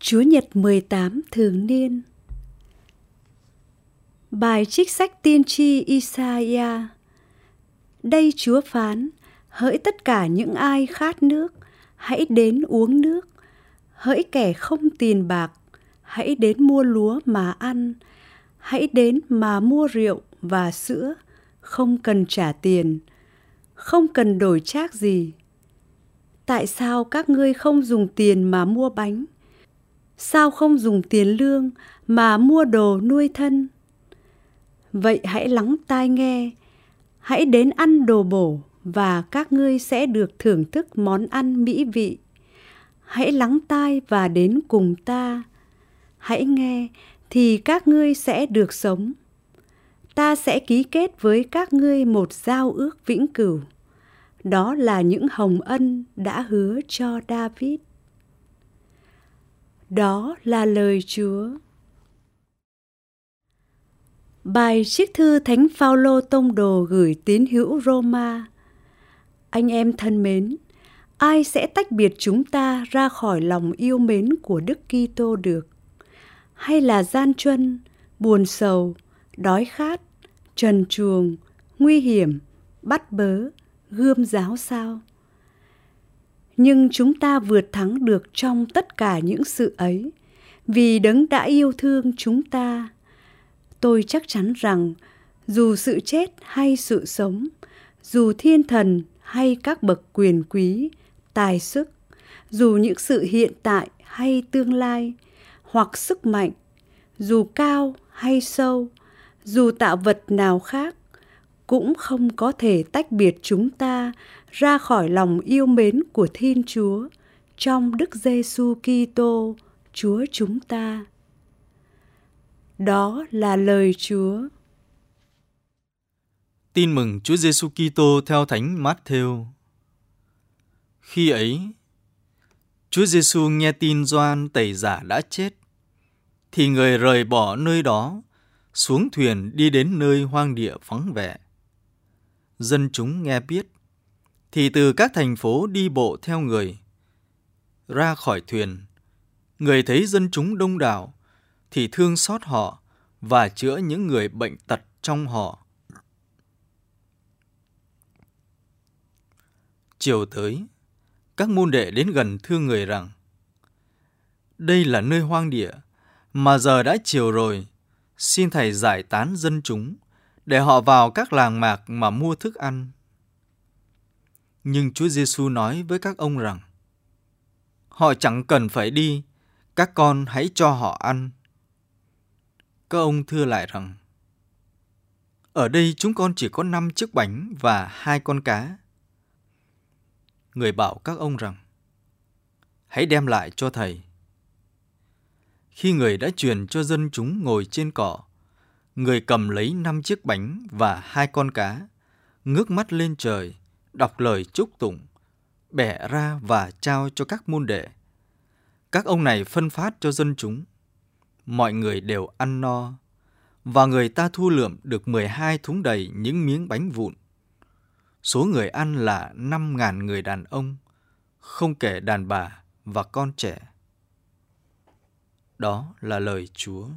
Chúa Nhật 18 thường niên Bài trích sách tiên tri Isaiah Đây Chúa phán, hỡi tất cả những ai khát nước, hãy đến uống nước. Hỡi kẻ không tiền bạc, hãy đến mua lúa mà ăn. Hãy đến mà mua rượu và sữa, không cần trả tiền, không cần đổi trác gì. Tại sao các ngươi không dùng tiền mà mua bánh? Sao không dùng tiền lương mà mua đồ nuôi thân? Vậy hãy lắng tai nghe, hãy đến ăn đồ bổ và các ngươi sẽ được thưởng thức món ăn mỹ vị. Hãy lắng tai và đến cùng ta. Hãy nghe thì các ngươi sẽ được sống. Ta sẽ ký kết với các ngươi một giao ước vĩnh cửu. Đó là những hồng ân đã hứa cho david đó là lời Chúa. Bài chiếc thư Thánh Phaolô tông đồ gửi tín hữu Roma. Anh em thân mến, ai sẽ tách biệt chúng ta ra khỏi lòng yêu mến của Đức Kitô được? Hay là gian truân, buồn sầu, đói khát, trần truồng, nguy hiểm, bắt bớ, gươm giáo sao? Nhưng chúng ta vượt thắng được trong tất cả những sự ấy. Vì đấng đã yêu thương chúng ta, tôi chắc chắn rằng dù sự chết hay sự sống, dù thiên thần hay các bậc quyền quý, tài sức, dù những sự hiện tại hay tương lai, hoặc sức mạnh, dù cao hay sâu, dù tạo vật nào khác cũng không có thể tách biệt chúng ta ra khỏi lòng yêu mến của Thiên Chúa trong Đức Giêsu Kitô, Chúa chúng ta. Đó là lời Chúa. Tin mừng Chúa Giêsu Kitô theo Thánh Matthew. Khi ấy, Chúa Giêsu nghe tin Gioan tẩy giả đã chết, thì người rời bỏ nơi đó, xuống thuyền đi đến nơi hoang địa vắng vẻ. Dân chúng nghe biết, thì từ các thành phố đi bộ theo người. Ra khỏi thuyền, người thấy dân chúng đông đảo, thì thương xót họ và chữa những người bệnh tật trong họ. Chiều tới, các môn đệ đến gần thưa người rằng, đây là nơi hoang địa, mà giờ đã chiều rồi, xin Thầy giải tán dân chúng, để họ vào các làng mạc mà mua thức ăn. Nhưng Chúa Giêsu nói với các ông rằng, họ chẳng cần phải đi, các con hãy cho họ ăn. Các ông thưa lại rằng, ở đây chúng con chỉ có năm chiếc bánh và hai con cá. Người bảo các ông rằng, hãy đem lại cho thầy. Khi người đã truyền cho dân chúng ngồi trên cỏ, người cầm lấy năm chiếc bánh và hai con cá, ngước mắt lên trời, đọc lời chúc tụng, bẻ ra và trao cho các môn đệ. Các ông này phân phát cho dân chúng. Mọi người đều ăn no, và người ta thu lượm được 12 thúng đầy những miếng bánh vụn. Số người ăn là 5.000 người đàn ông, không kể đàn bà và con trẻ. Đó là lời Chúa.